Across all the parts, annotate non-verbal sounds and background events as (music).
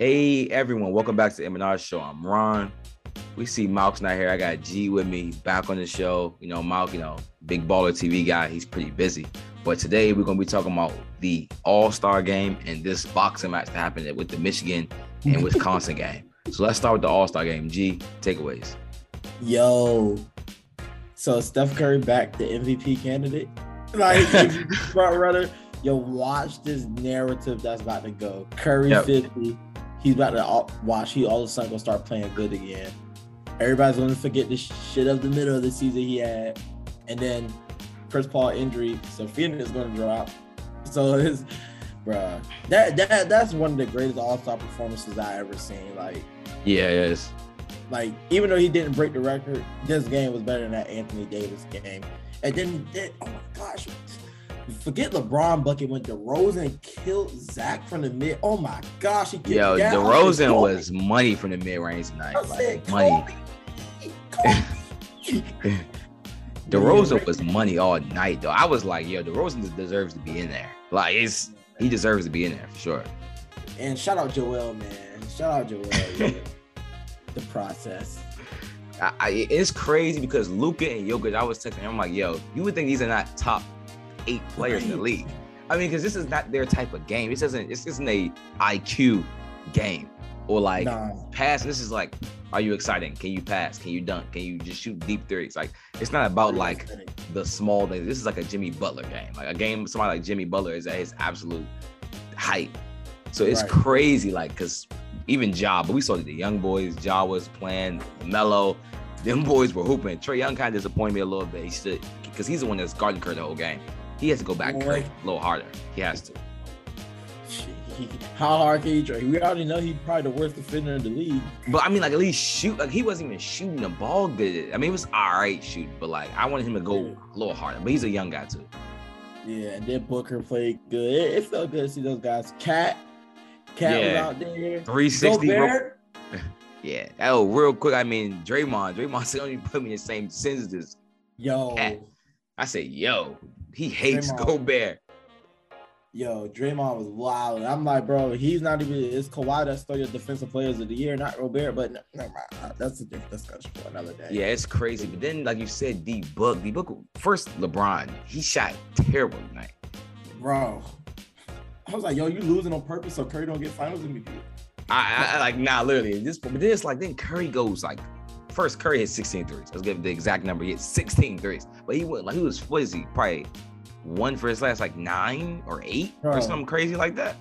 Hey everyone, welcome back to the M&R Show. I'm Ron. We see Malk's not here. I got G with me back on the show. You know, Malk, you know, big baller TV guy. He's pretty busy. But today we're gonna be talking about the All-Star game and this boxing match that happened with the Michigan and (laughs) Wisconsin game. So let's start with the All-Star game. G, takeaways. Yo, so Steph Curry back the MVP candidate, (laughs) like (laughs) front runner. Yo, watch this narrative that's about to go. Curry Yep. 50. He's about to all, watch. He all of a sudden gonna start playing good again. Everybody's gonna forget the shit of the middle of the season he had, and then Chris Paul injury. So Phoenix is gonna drop. So it's, bruh, that that that's one of the greatest All Star performances I ever seen. Like Yeah, it is. like even though he didn't break the record, this game was better than that Anthony Davis game. And then he did. Oh my gosh. Forget LeBron bucket when DeRozan killed Zach from the mid. Oh my gosh, he killed Yo, yeah, I said, DeRozan was money from the mid-range tonight. I Like, said, money. Kobe. Kobe. (laughs) (laughs) DeRozan was money all night though. I was like, yo, DeRozan deserves to be in there. Like it's he deserves to be in there for sure. and shout out Joel, man. Shout out Joel. (laughs) the process. I, I, it's crazy because Luka and Jokic, I was texting him, I'm like, yo, you would think these are not top eight players in the league. I mean, because this is not their type of game. This isn't this isn't a IQ game or like Nah. pass. This is like, are you exciting? Can you pass? Can you dunk? Can you just shoot deep threes? Like it's not about like the small things. This is like a Jimmy Butler game. Like a game, somebody like Jimmy Butler is at his absolute height. So it's Right. crazy, like, cause even Ja, but we saw the young boys, Ja was playing Melo. Them boys were hooping. Trae Young kind of disappointed me a little bit. He should, because he's the one that's guarding Curry the whole game. He has to go back Boy. A little harder. He has to. (laughs) How hard can he try? We already know he's probably the worst defender in the league. But I mean, like at least shoot. Like he wasn't even shooting the ball good. I mean, it was all right shooting, but like I wanted him to go a little harder. But he's a young guy too. Yeah, and then Booker played good. It, it felt good to see those guys. Cat, Cat was out there. 360. bro. (laughs) Yeah. Oh, real quick. I mean, Draymond. Draymond (laughs) still only put me in the same sentence as yo, Cat. I said, yo, he hates Draymond. Gobert. yo, Draymond was wild. I'm like, bro, he's not even. It's Kawhi that stole your defensive players of the year, not Gobert. But no, never mind. Uh, that's a different discussion for another day. Yeah, it's crazy. But then, like you said, D Book, D Book, first LeBron, he shot terrible tonight. bro. I was like, yo, you losing on purpose so Curry don't get Finals MVP. I, I, I like, nah, literally. This, but then it's like, then Curry goes like, first Curry hit 16 threes. Let's give the exact number. He hit 16 threes. But he went like, he was, what is he? Probably one for his last like nine or eight or something crazy like that.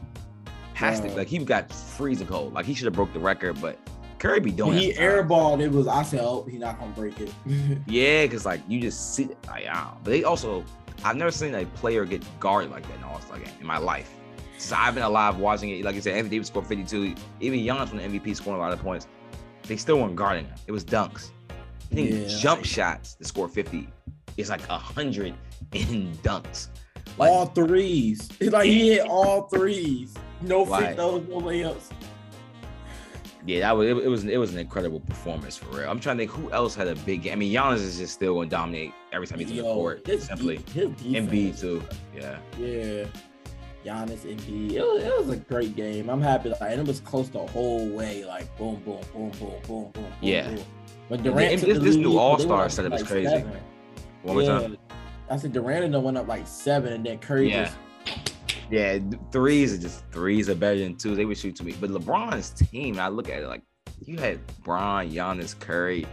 Has to, like, he got freezing cold. Like, he should have broke the record, but Curry be doing he airballed, it was. I said, oh, he's not gonna break it. (laughs) Yeah, because like you just see, like, I don't. But they also, I've never seen a player get guarded like that in an All Star game in my life. So I've been alive watching it. Like you said, Anthony Davis scored 52. Even Giannis, from the MVP, scoring a lot of points, they still weren't guarding him. It was dunks. I think Yeah. jump shots to score 50 is like a hundred in dunks. Like, all threes. (laughs) Like he hit all threes. No free throws, no layups. yeah, that was it, it was it was an incredible performance for real. I'm trying to think who else had a big game. I mean, Giannis is just still going to dominate every time he's on the court. Simply, de- his Embiid too. Yeah. Yeah. Giannis, Embiid. It was, it was a great game. I'm happy. Like, and it was close the whole way. Like, boom, boom, boom, boom, boom, boom. Yeah. Boom. The- Durant this- this new All-Star up setup is crazy. seven. One more Yeah. time. I said Durant and them went up like seven, and then Curry Yeah. just Yeah, threes are just threes are better than twos. They would shoot to me. But LeBron's team, I look at it like you had Bron, Giannis, Curry,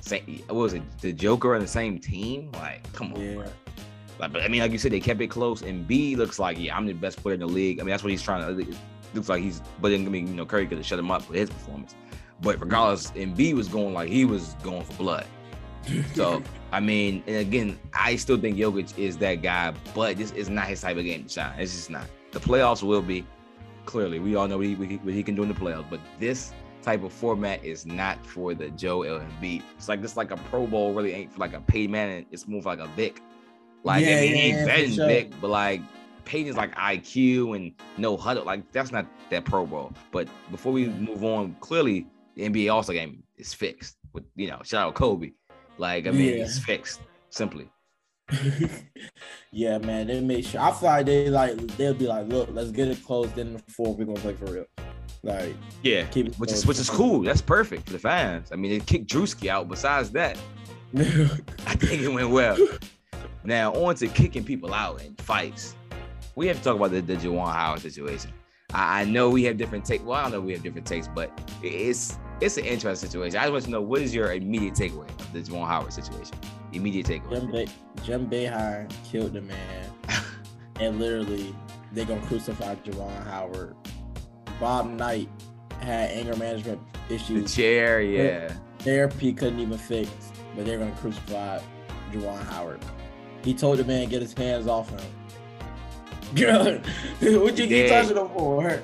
same, what was it? The Joker on the same team? Like, come on. yeah. bro. I mean, like you said, they kept it close. Embiid looks like, yeah, I'm the best player in the league. I mean, that's what he's trying to. Looks like he's, but then I mean, you know, Curry could have shut him up with his performance. But regardless, Embiid was going like he was going for blood. So (laughs) I mean, and again, I still think Jokic is that guy, but this is not his type of game to shine. It's just not. The playoffs will be clearly. We all know what he, what he, can do in the playoffs, but this type of format is not for the Joe Embiid. It's like this, like a Pro Bowl really ain't for like a Peyton Manning. It's more for like a Vic. Like Yeah, I mean, he ain't yeah, than sure. Vic, but like Peyton's like IQ and no huddle. Like that's not that Pro Bowl. But before we move on, clearly the NBA All Star game is fixed. With you know, shout out Kobe. Like I mean, Yeah. it's fixed simply. (laughs) yeah, man, they made sure. I feel like they like they'll be like, look, let's get it closed in the fourth. We're gonna play for real. Like Yeah, keep it which is which is cool. That's perfect for the fans. I mean, they kicked Druski out. Besides that, (laughs) I think it went well. Now on to kicking people out in fights. We have to talk about the, the Juwan Howard situation. I, I know we have different takes. Well, I don't know we have different takes, but it's it's an interesting situation. I just want to know what is your immediate takeaway of the Juwan Howard situation? Immediate takeaway. Jim, Be- Jim killed the man, (laughs) and literally they're gonna crucify Juwan Howard. Bob Knight had anger management The issues. chair, yeah. Therapy couldn't even fix, but they're gonna crucify Juwan Howard. He told the man get his hands off him. (laughs) Girl, what you keep touching him for?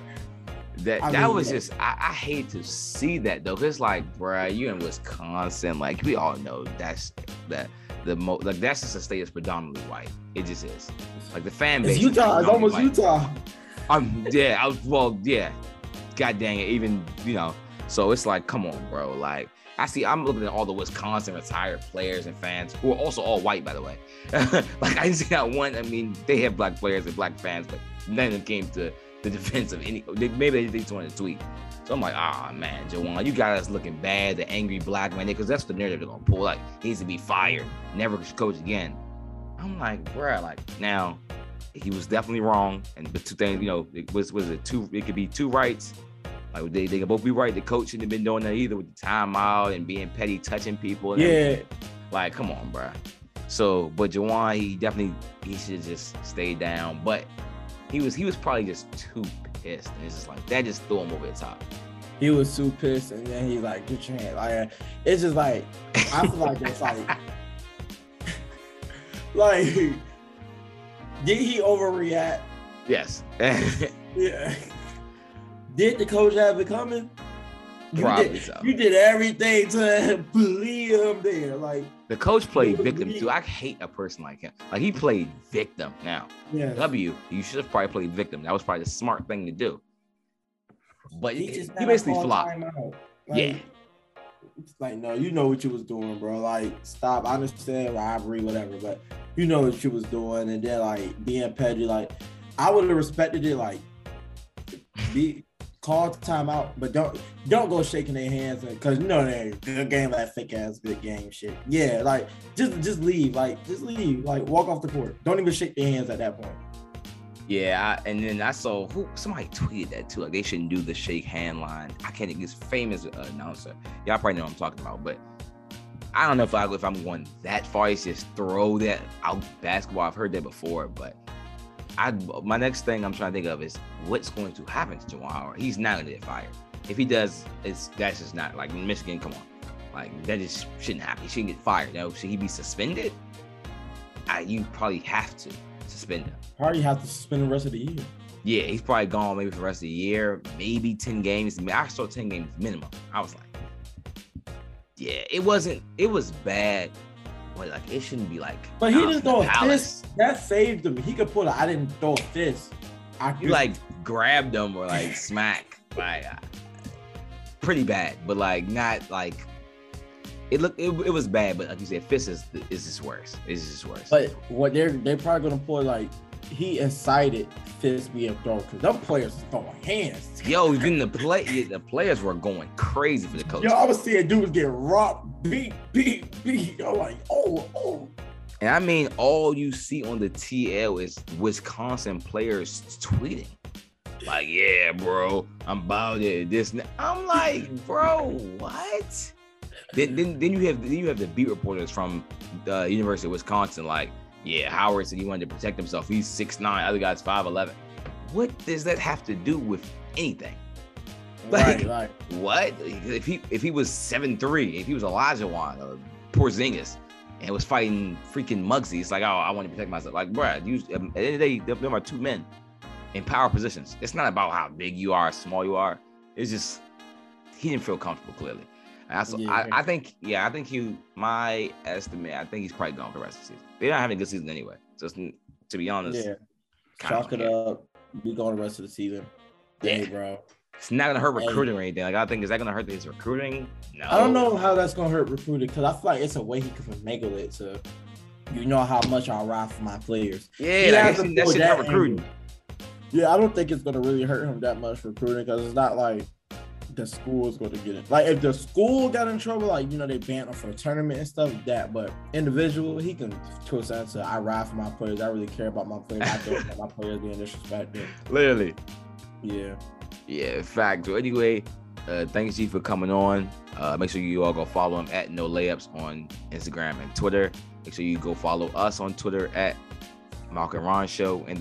That I that mean, was yeah. just I, I hate to see that though. Cause it's like, bruh, you in Wisconsin. Like we all know that's that the most like that's just a state that's predominantly white. It just is. Like the fan base. It's is Utah. It's almost white. Utah. Um, yeah, I was well, yeah. God dang it, even you know. So it's like, come on, bro. Like, I see, I'm looking at all the Wisconsin retired players and fans who are also all white, by the way. (laughs) like, I see that one. I mean, they have black players and black fans, but none of them came to the (laughs) defense of any. They, maybe they just wanted to tweet. So I'm like, ah, man, Juwan, you got us looking bad, the angry black man, because that's the narrative they're gonna pull. Like, he needs to be fired, never coach again. I'm like, bruh, like now he was definitely wrong. And the two things, you know, it was was it two? It could be two rights. Like they, they could both be right. The coach shouldn't have been doing that either with the timeout and being petty, touching people. Yeah, everything. Like, come on, bro. So, but Juwan, he definitely he should just stay down. But he was he was probably just too pissed. And it's just like that just threw him over the top. he was too pissed, and then he's like, "Get your hand." Like, it's just like I feel like it's like, (laughs) (laughs) like, did he overreact? Yes. (laughs) Yeah. Did the coach have it coming? You Probably did, so. You did everything to (laughs) believe him there. Like, The coach played victim too. I hate a person like him. Like he played victim. Now, yeah. W, you should have probably played victim. That was probably the smart thing to do. But he, just he basically flopped. Like, Yeah. It's like, no, you know what you was doing, bro. Like, stop. I understand rivalry, whatever, but you know what you was doing. And then, like, being petty, like, I would have respected it, like, be call timeout, but don't don't go shaking their hands because you know they good game, that fake ass good game shit. Yeah, like just just leave, like just leave, like walk off the court. Don't even shake their hands at that point. Yeah, I, and then I saw who somebody tweeted that too. Like they shouldn't do the shake hand line. I can't. It's famous uh, announcer. Y'all probably know what I'm talking about, but I don't know if I if I'm going that far. It's just throw that out basketball. I've heard that before, but I my next thing I'm trying to think of is what's going to happen to Juwan Howard. He's not going to get fired. If he does, it's that's just not like Michigan. Come on, like that just shouldn't happen. He shouldn't get fired. Now, should he be suspended? I, you probably have to suspend him. Probably have to suspend the rest of the year. Yeah, he's probably gone maybe for the rest of the year, maybe 10 games. I, mean, I saw 10 games minimum. I was like, yeah, it wasn't, it was bad, like it shouldn't be like. But he didn't throw a fist. That saved him. He could pull it. I didn't throw a fist. I You like grabbed them or like (laughs) smack. Like, uh, pretty bad, but like not like. It looked, it, it was bad, but like you said, fist is is just worse. It's just worse. But what they're they're probably gonna pull like he incited fists being thrown because them players throwing hands. Yo, even the play, yeah, the players were going crazy for the coach. Yo, I was seeing dudes get rocked, beat, beat, beat. I'm like, oh, oh. And I mean, all you see on the TL is Wisconsin players tweeting, like, "Yeah, bro, I'm about it." This. I'm like, bro, what? Then, then, then you have then you have the beat reporters from the University of Wisconsin, like, "Yeah, Howard said he wanted to protect himself. He's six nine, other guy's five eleven. What does that have to do with anything? Like- right. What if he if he was seven three? If he was Olajuwon or Porzingis and was fighting freaking Muggsy, it's like, oh, I want to protect myself. Like, bruh, you, at the end of the day, them are two men in power positions. It's not about how big you are, small you are. It's just he didn't feel comfortable clearly. And I, so Yeah. I, I think, yeah, I think he, my estimate, I think he's probably gone for the rest of the season. They're not having a good season anyway. So to be honest, Yeah, chalk it care. up. We going the rest of the season. Yeah. Bro. It's not gonna hurt Hey. recruiting or anything. Like I think is that gonna hurt his recruiting? No. I don't know how that's gonna hurt recruiting because I feel like it's a way he can finagle it to, you know how much I ride for my players. Yeah, like, has that to shit- that pull shit that not recruiting. angle. Yeah, I don't think it's gonna really hurt him that much recruiting because it's not like the school is going to get it. Like if the school got in trouble, like you know they banned him for a tournament and stuff, like that. But individual, he can twist that to I ride for my players. I really care about my players. I don't want my players being disrespected. (laughs) Literally. Yeah. Yeah, fact. So anyway, uh, thanks you for coming on. Uh, make sure you all go follow him at No Layups on Instagram and Twitter. Make sure you go follow us on Twitter at Malcolm Ron Show and